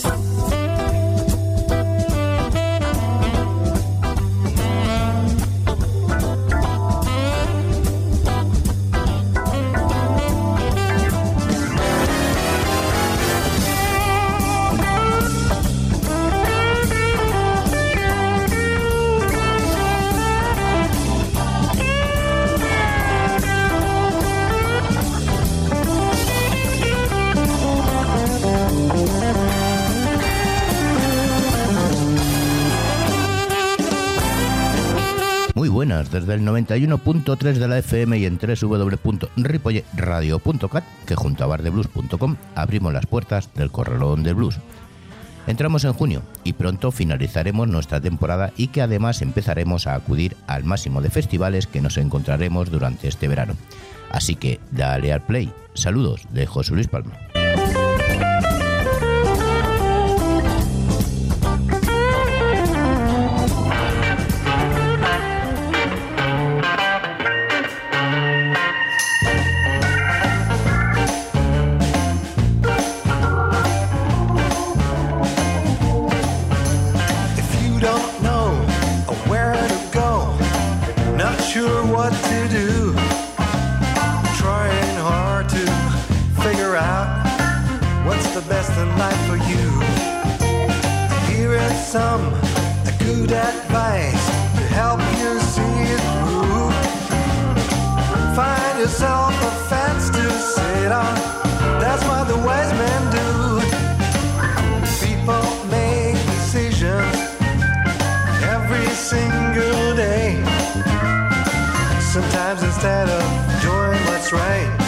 Peace. Desde el 91.3 de la FM y en www.ripolleradio.cat, que junto a bardeblues.com abrimos las puertas del Corralón del Blues. Entramos en junio y pronto finalizaremos nuestra temporada y que además empezaremos a acudir al máximo de festivales que nos encontraremos durante este verano. Así que dale al play. Saludos de José Luis Palma. To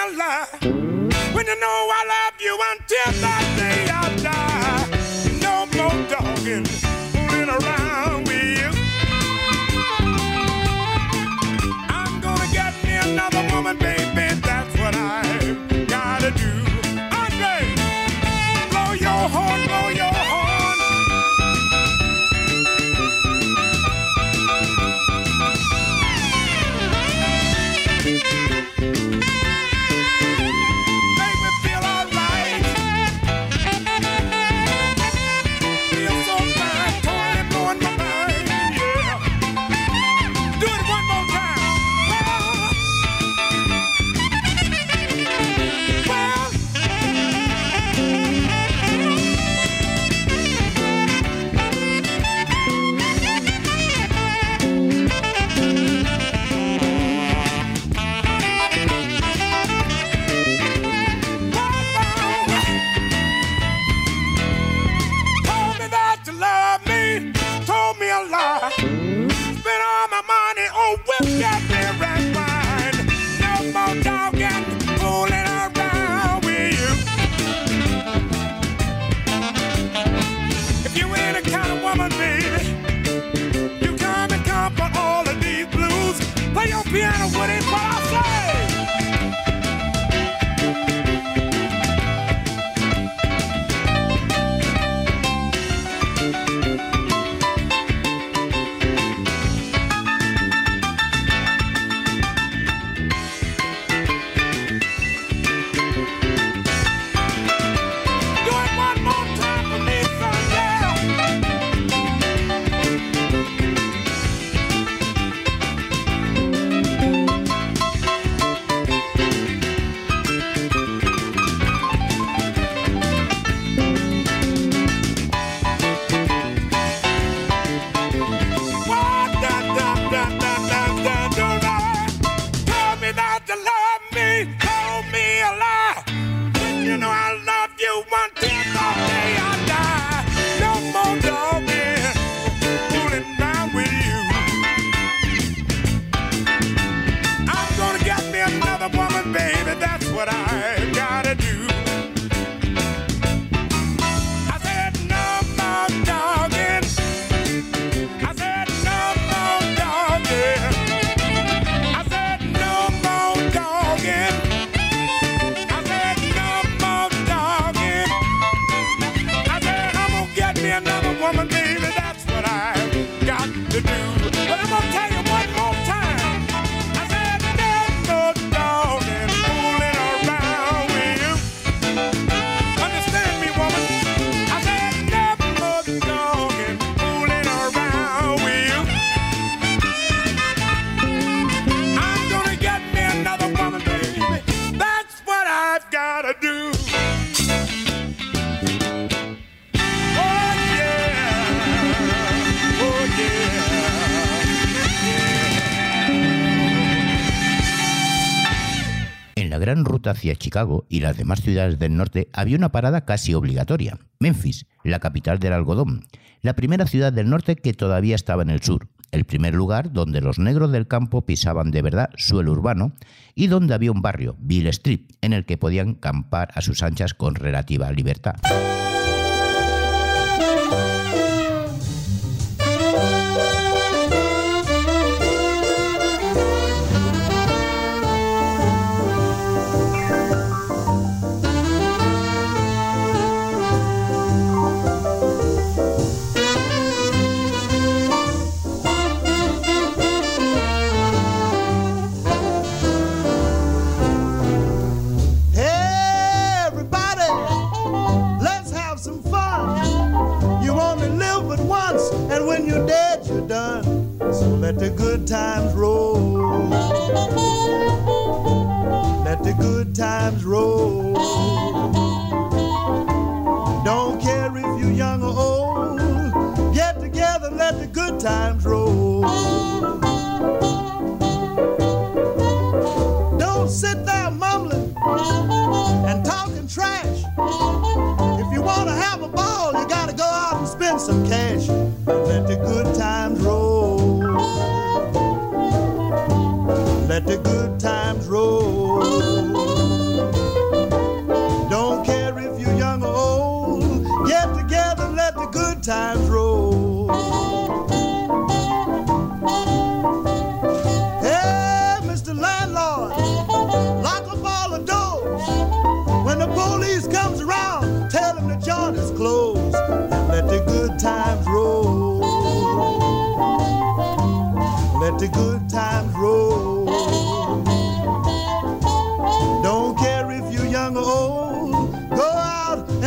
When you know I love you until I hacia Chicago y las demás ciudades del norte había una parada casi obligatoria, Memphis, la capital del algodón, la primera ciudad del norte que todavía estaba en el sur, el primer lugar donde los negros del campo pisaban de verdad suelo urbano y donde había un barrio, Bill Street, en el que podían campar a sus anchas con relativa libertad.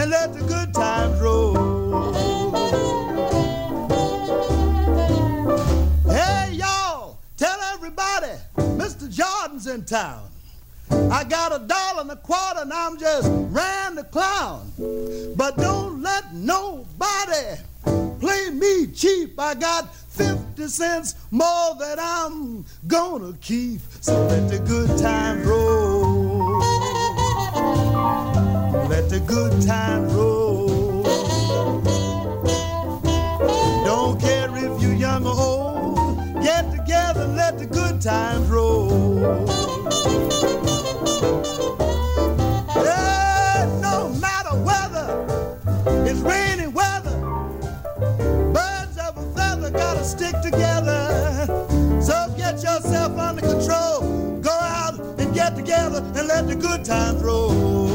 And let the good times roll. Hey, y'all, tell everybody Mr. Jordan's in town. I got a dollar and a quarter and I'm just ran the clown. But don't let nobody play me cheap. I got 50 cents more that I'm gonna keep. So let the good times roll. Let the good times roll. Don't care if you're young or old. Get together, let the good times roll. Yeah, no matter whether it's rainy weather, birds of a feather gotta stick together. So get yourself under control. Go out and get together and let the good times roll.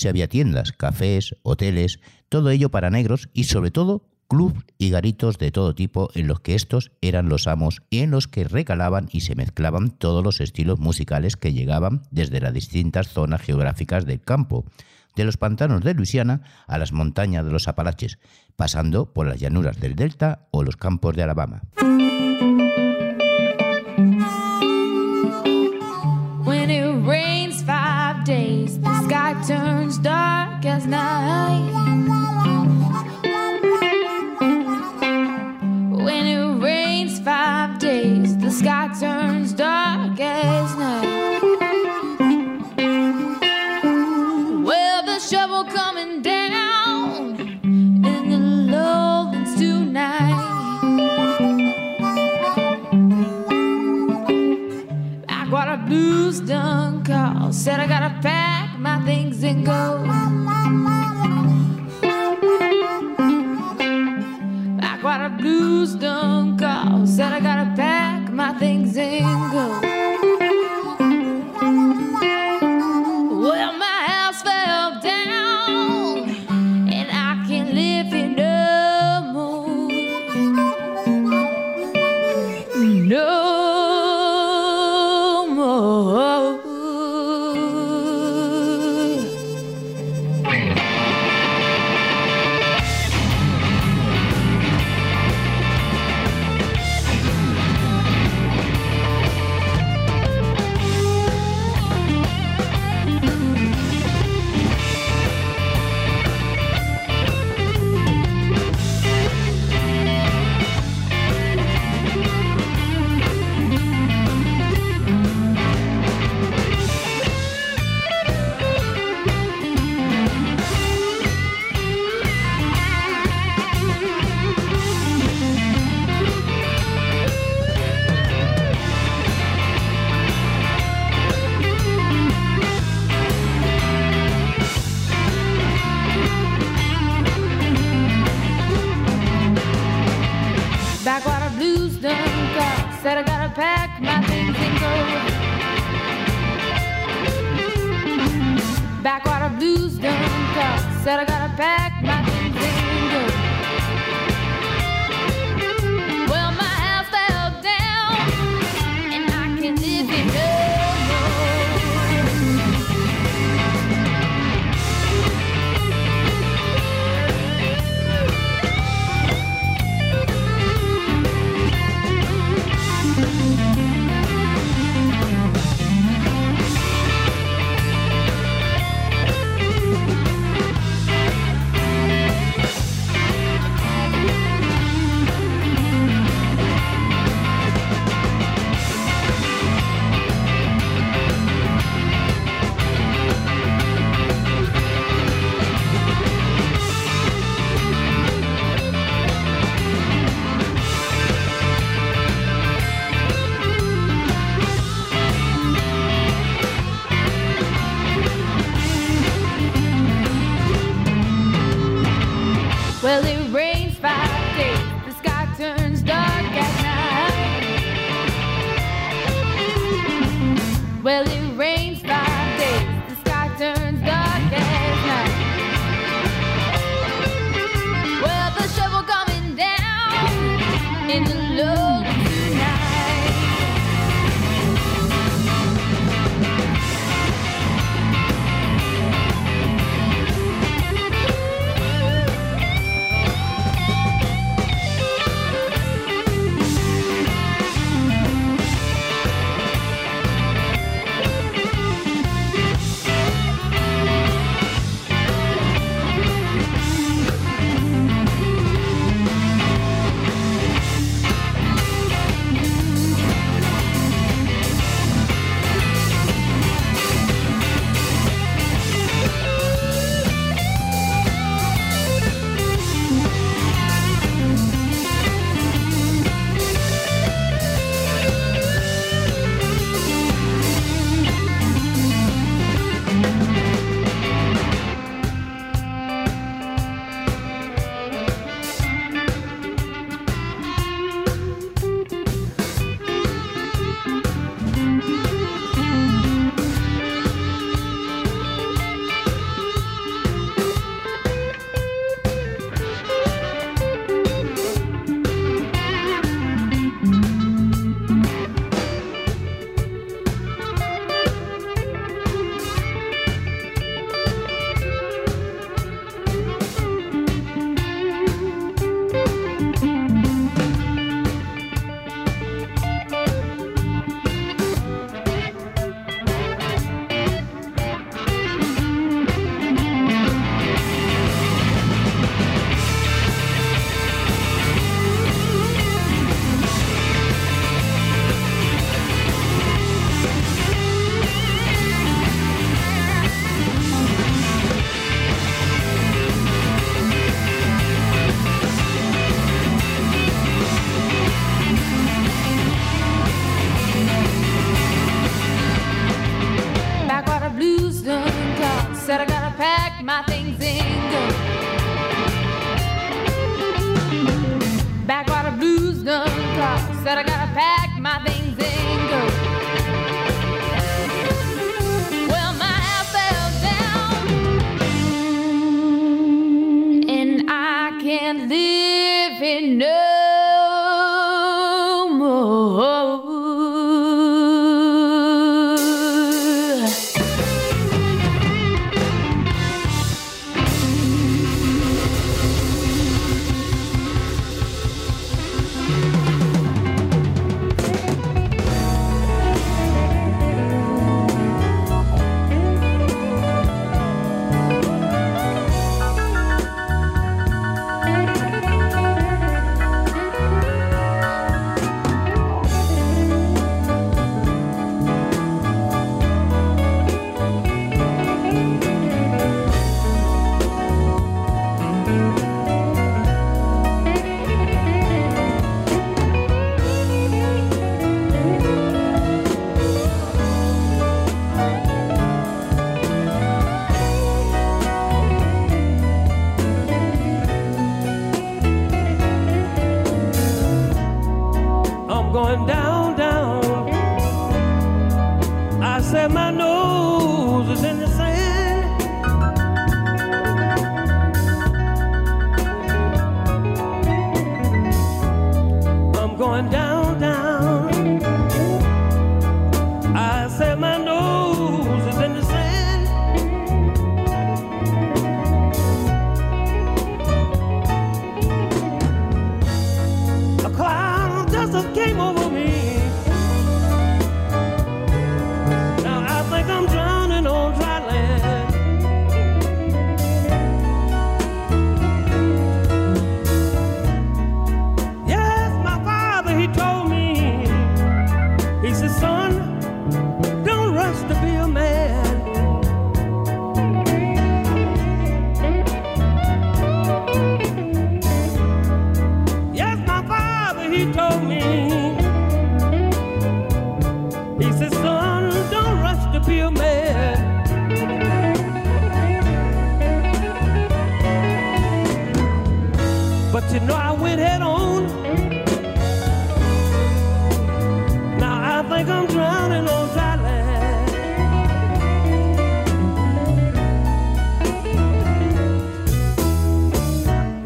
Sí había tiendas, cafés, hoteles, todo ello para negros y sobre todo clubs y garitos de todo tipo en los que estos eran los amos y en los que recalaban y se mezclaban todos los estilos musicales que llegaban desde las distintas zonas geográficas del campo, de los pantanos de Luisiana a las montañas de los Apalaches, pasando por las llanuras del Delta o los campos de Alabama. Turns dark as night. When it rains five days, the sky turns dark as night. Well, the shovel coming down in the lowlands tonight. Backwater blues done call. Said I gotta pack my things and go. Backwater blues done oh, call. Said I gotta pack my things and go.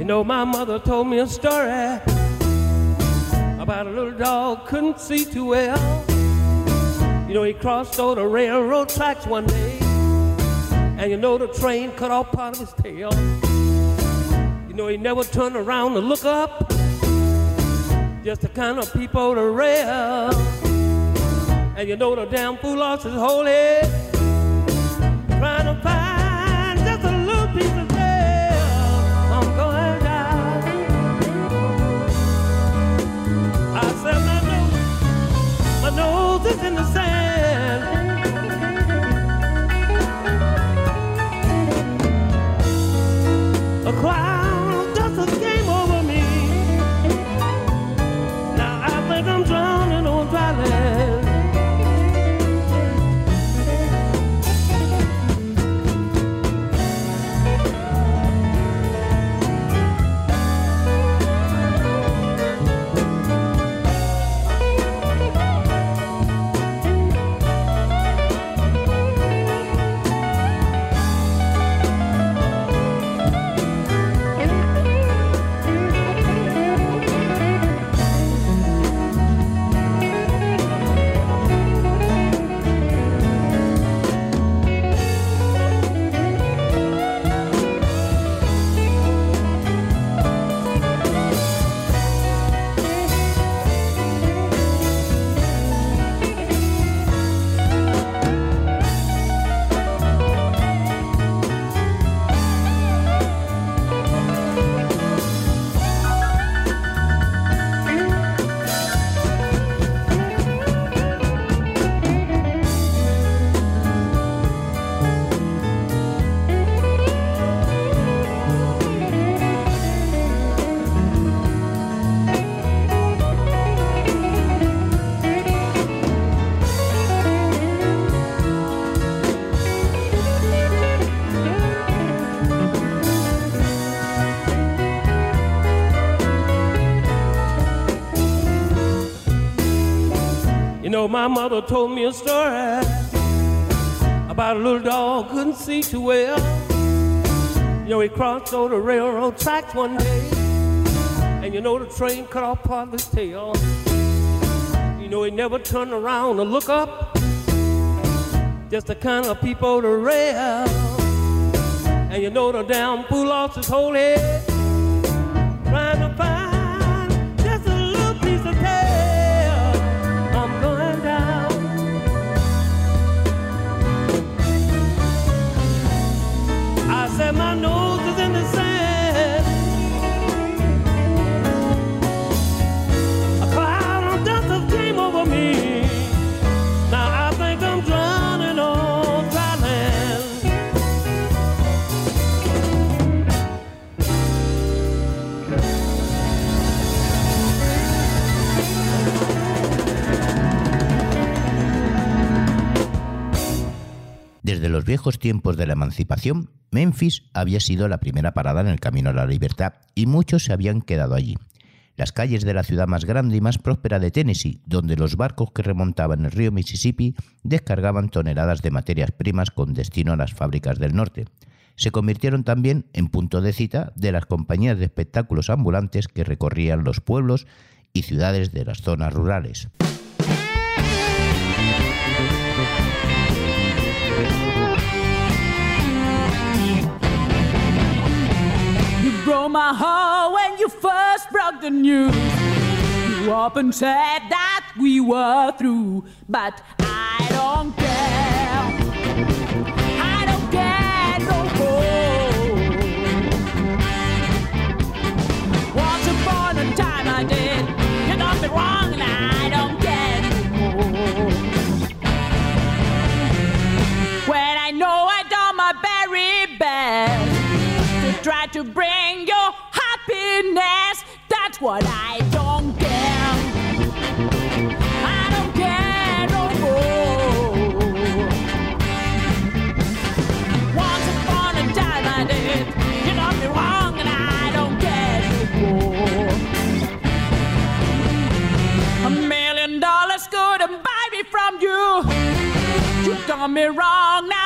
You know, my mother told me a story about a little dog couldn't see too well. You know, he crossed over the railroad tracks one day, and you know the train cut off part of his tail. You know, he never turned around to look up, just the kind of people to rail. And you know the damn fool lost his whole head. crosses in the sand. my mother told me a story about a little dog couldn't see too well. You know, he crossed over the railroad tracks one day, and you know the train cut off part of his tail. You know, he never turned around to look up, just the kind of people to rail. And you know the damn fool lost his whole head. Viejos tiempos de la emancipación, Memphis había sido la primera parada en el camino a la libertad y muchos se habían quedado allí. Las calles de la ciudad más grande y más próspera de Tennessee, donde los barcos que remontaban el río Mississippi descargaban toneladas de materias primas con destino a las fábricas del norte. Se convirtieron también en punto de cita de las compañías de espectáculos ambulantes que recorrían los pueblos y ciudades de las zonas rurales. My heart when you first broke the news. You and said that we were through, but I don't care. I don't care no more. Once upon a time I did. You got me wrong, and I don't care no more. When I know I done my very best to try to bring what I don't care. I don't care no more. Once upon a time I did. You got me wrong and I don't care no more. A million dollars couldn't buy me from you. You got me wrong now,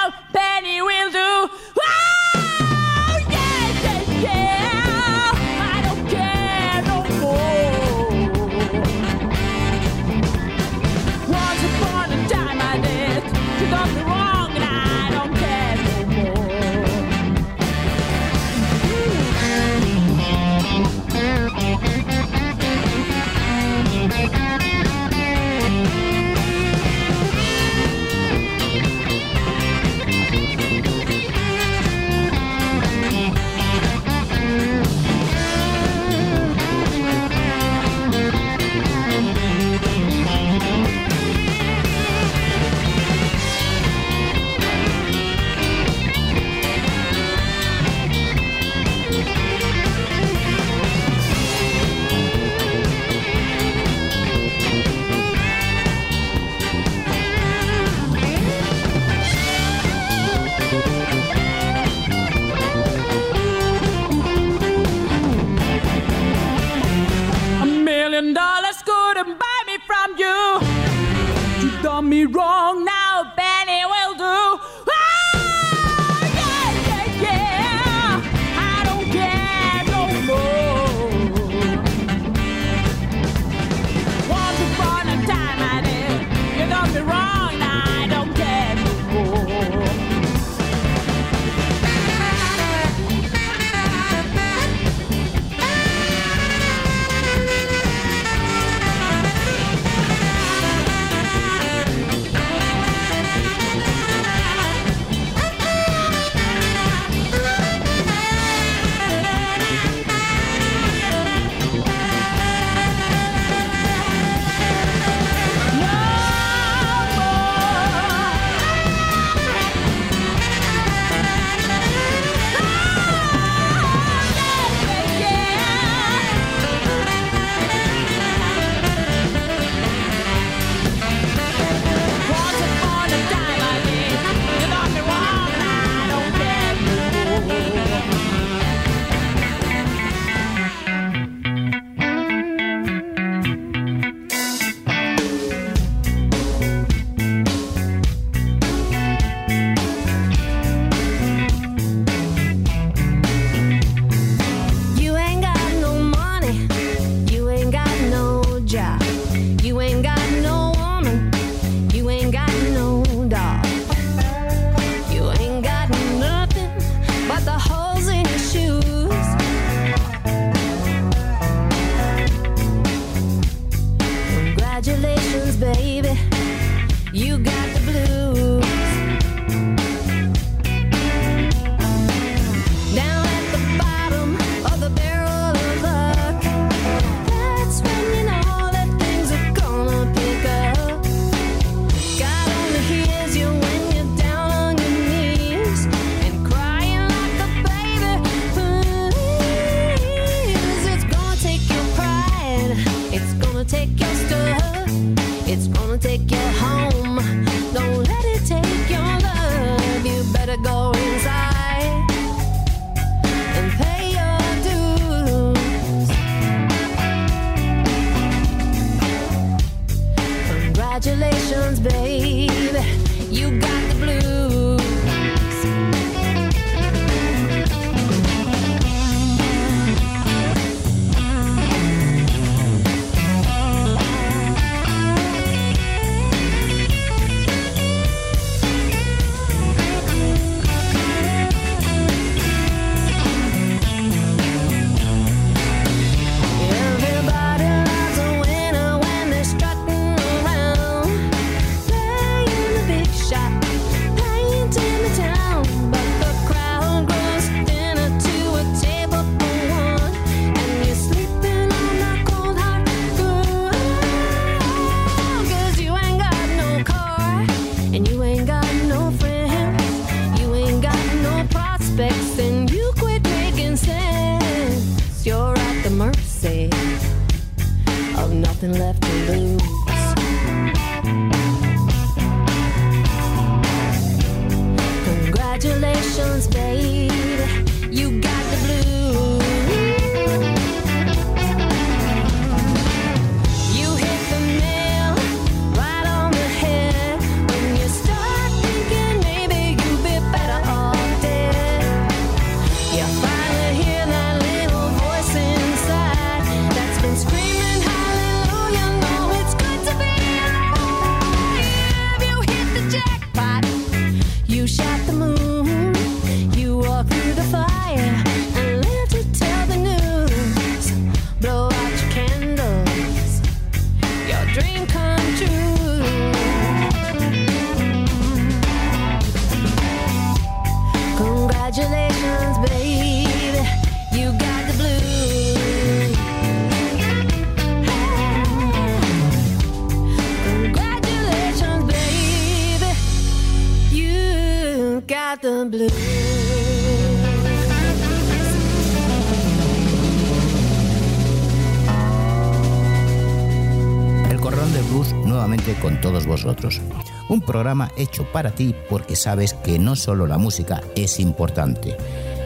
nosotros. Un programa hecho para ti porque sabes que no solo la música es importante.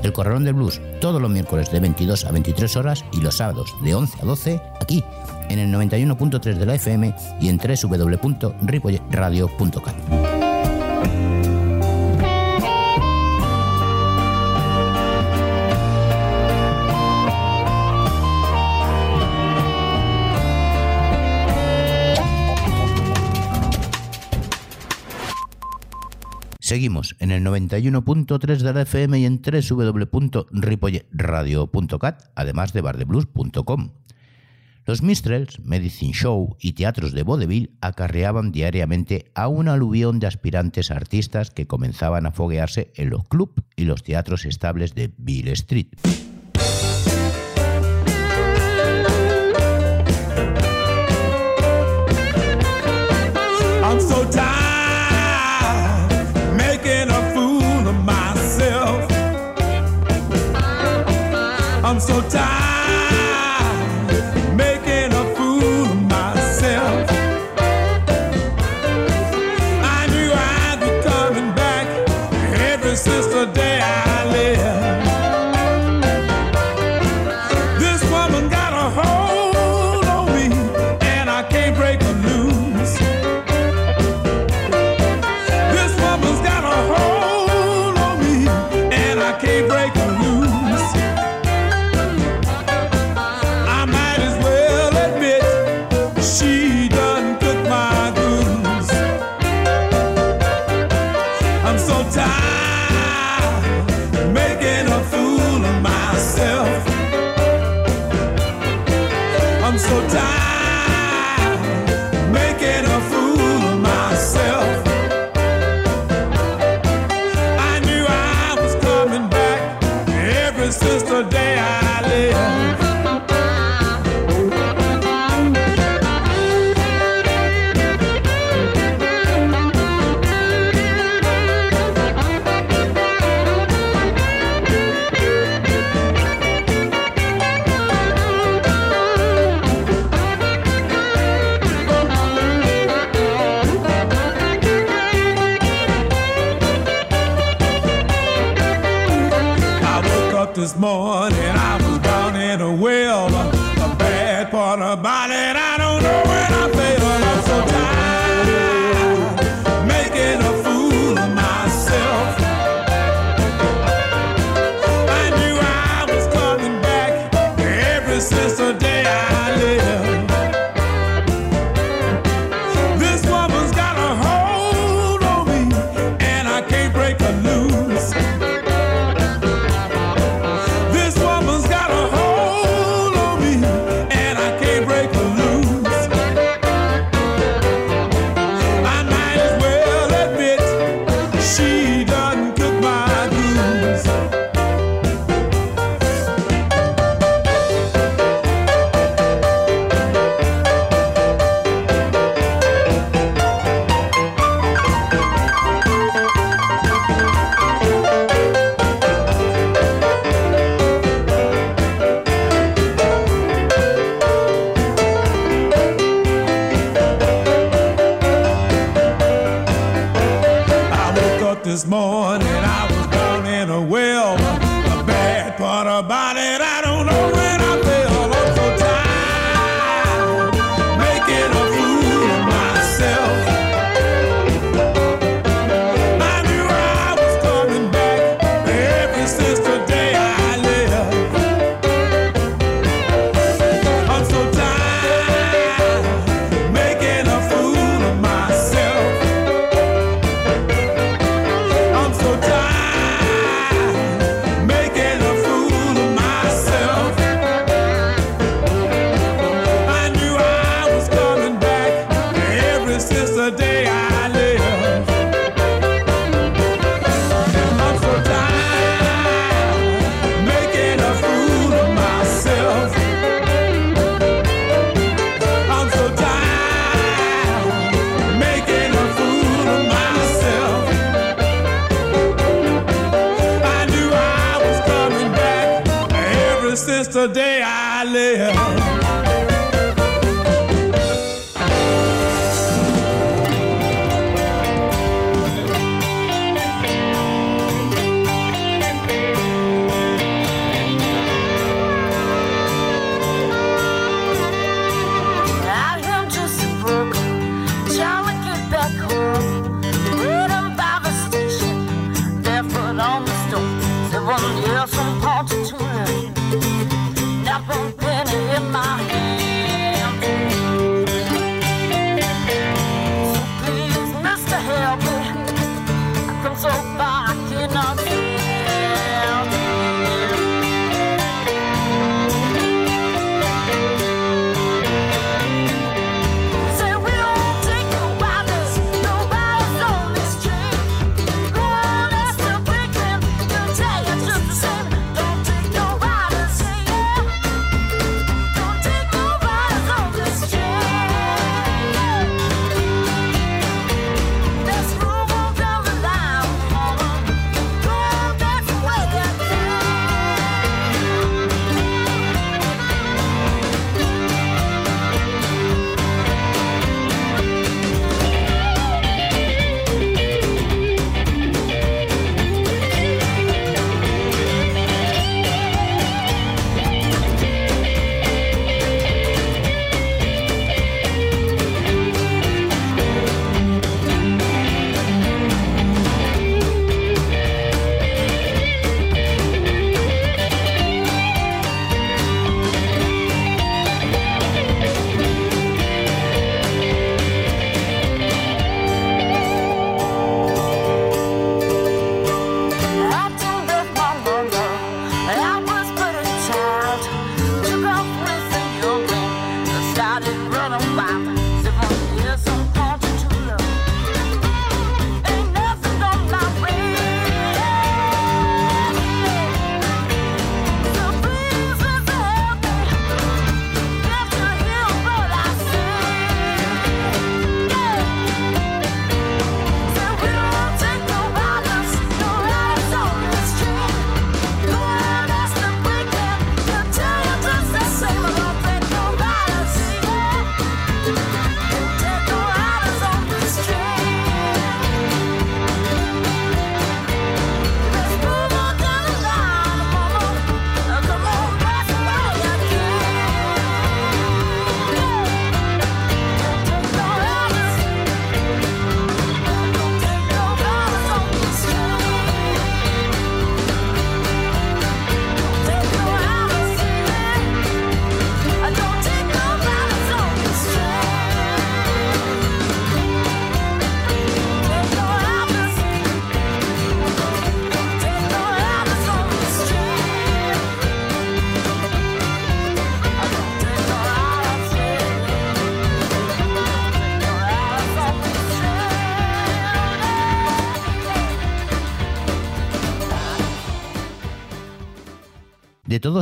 El Corralón del Blues, todos los miércoles de 22 a 23 horas y los sábados de 11 a 12, aquí, en el 91.3 de la FM y en www.ripoyradio.cat. Seguimos en el 91.3 de la FM y en www.ripolletradio.cat, además de bardeblues.com. Los Mistrels, Medicine Show y teatros de vaudeville acarreaban diariamente a un aluvión de aspirantes artistas que comenzaban a foguearse en los clubs y los teatros estables de Bill Street. about it.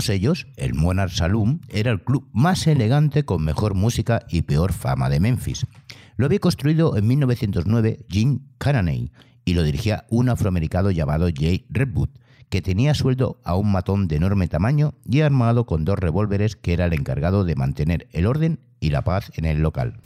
Ellos, el Monarch Saloon era el club más elegante con mejor música y peor fama de Memphis. Lo había construido en 1909 Jim Caraney y lo dirigía un afroamericano llamado Jay Redwood, que tenía sueldo a un matón de enorme tamaño y armado con dos revólveres que era el encargado de mantener el orden y la paz en el local.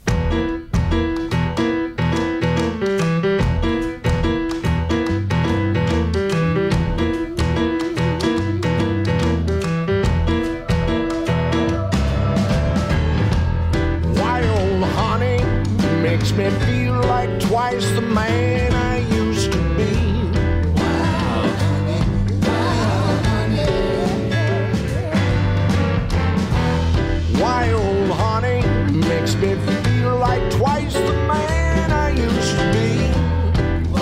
Me feel like twice the man I used to be. Wild honey makes me feel like twice the man I used to be. Wow,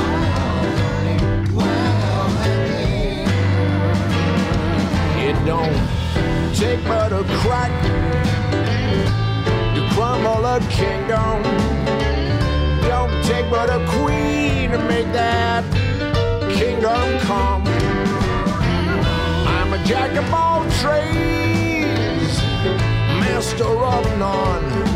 honey, wow, honey. It don't take but a crack to crumble a kingdom. But a queen to make that kingdom come. I'm a jack of all trades, master of none.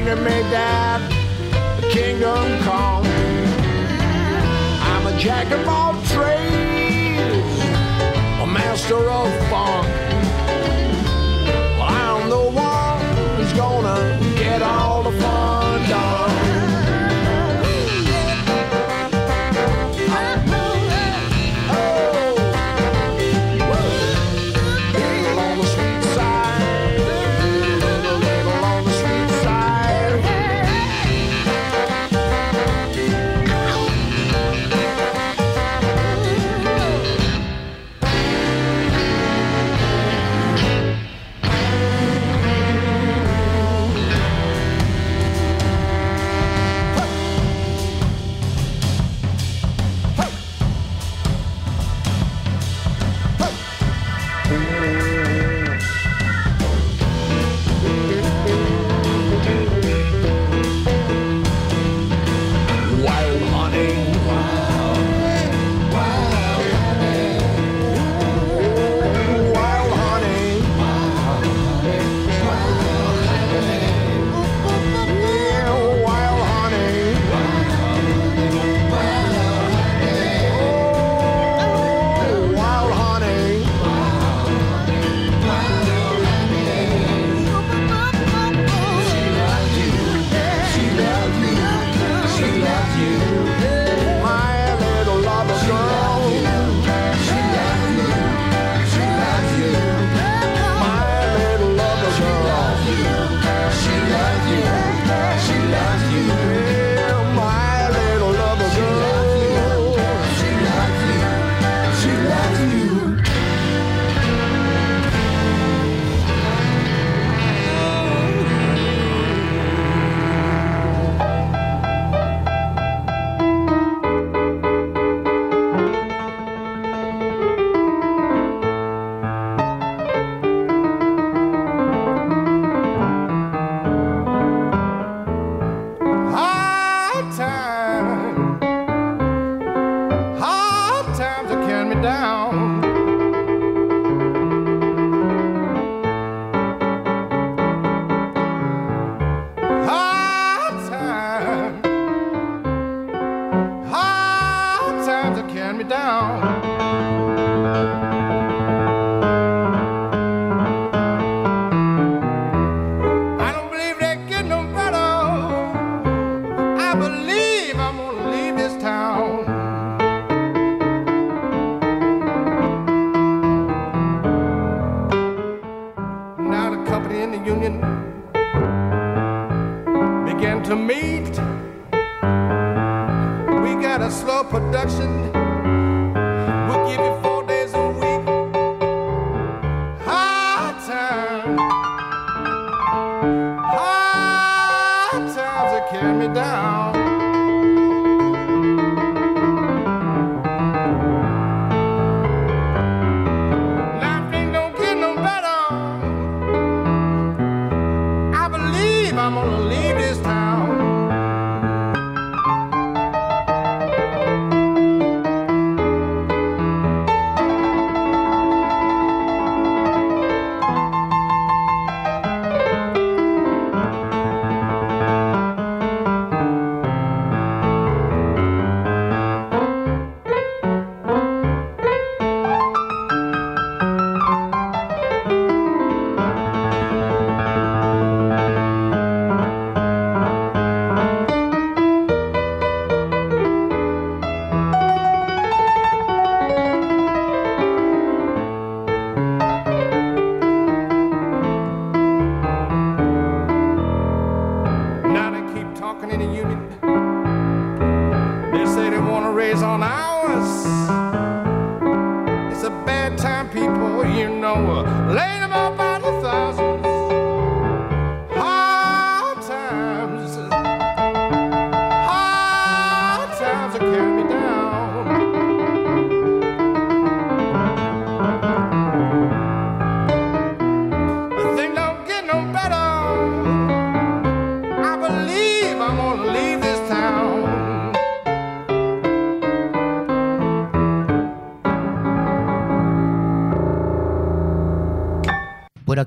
kingdom may that kingdom come. I'm a jack of all trades, a master of funk.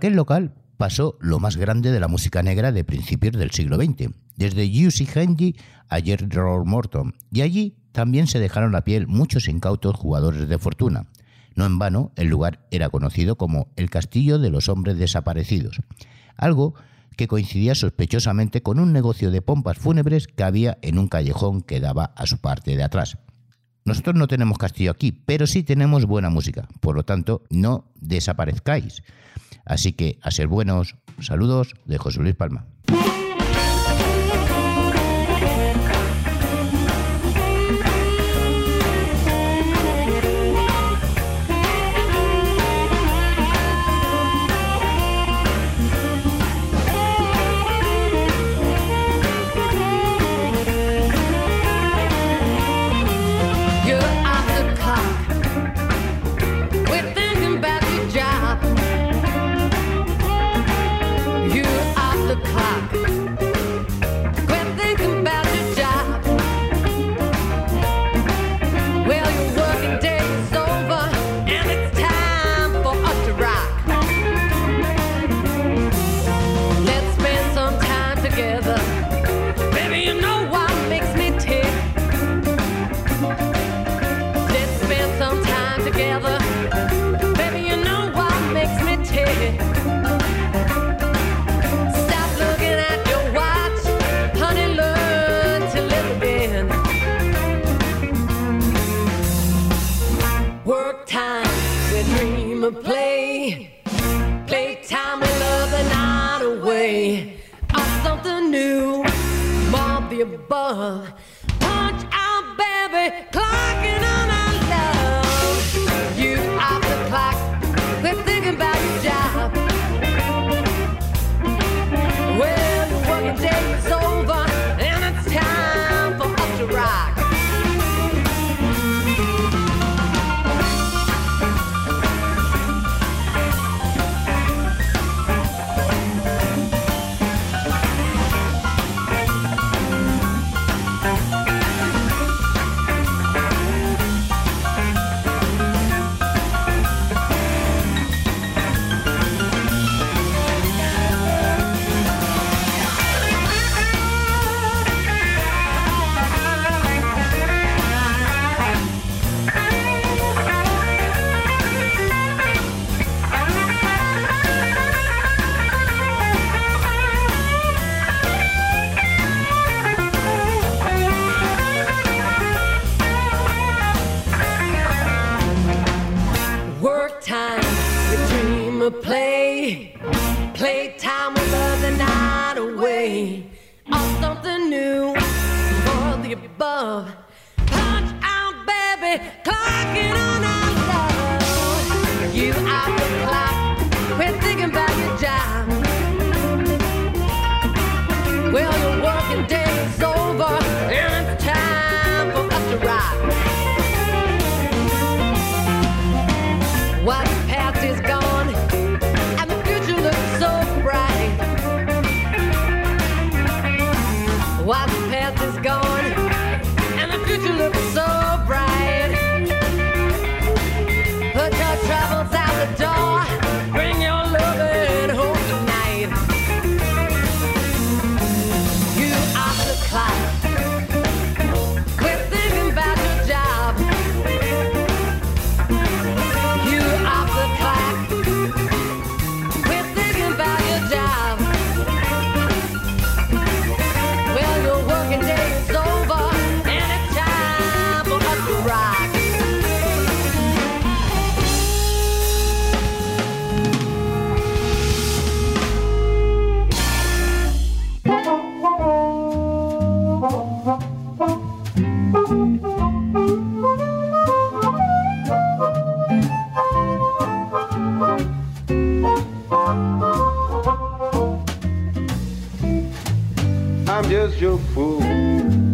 Aquel local pasó lo más grande de la música negra de principios del siglo XX, desde Jussi Hendy a Jerry Morton, y allí también se dejaron la piel muchos incautos jugadores de fortuna. No en vano, el lugar era conocido como el Castillo de los Hombres Desaparecidos, algo que coincidía sospechosamente con un negocio de pompas fúnebres que había en un callejón que daba a su parte de atrás. Nosotros no tenemos castillo aquí, pero sí tenemos buena música, por lo tanto, no desaparezcáis. Así que a ser buenos, saludos de José Luis Palma.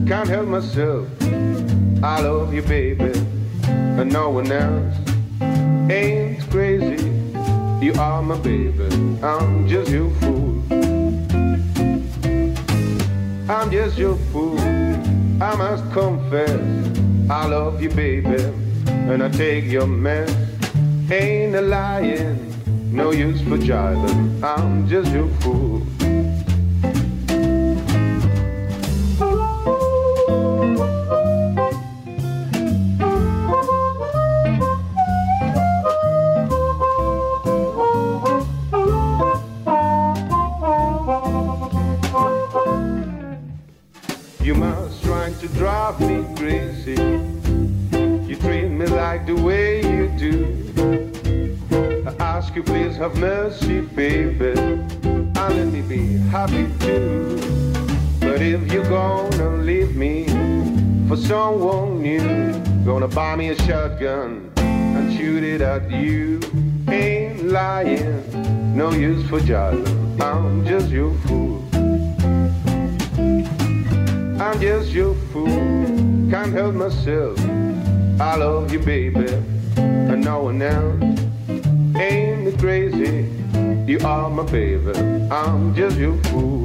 Can't help myself. I love you, baby, and no one else ain't crazy. You are my baby, I'm just your fool. I'm just your fool, I must confess. I love you, baby, and I take your mess. Ain't a lying, No use for jiving, I'm just your fool. Have mercy, baby. And let me be happy too. But if you're gonna leave me for someone new, gonna buy me a shotgun and shoot it at you. Ain't lying, no use for jiving. I'm just your fool. I'm just your fool, can't help myself. I love you, baby, and no one else. Crazy? You are my baby. I'm just your fool.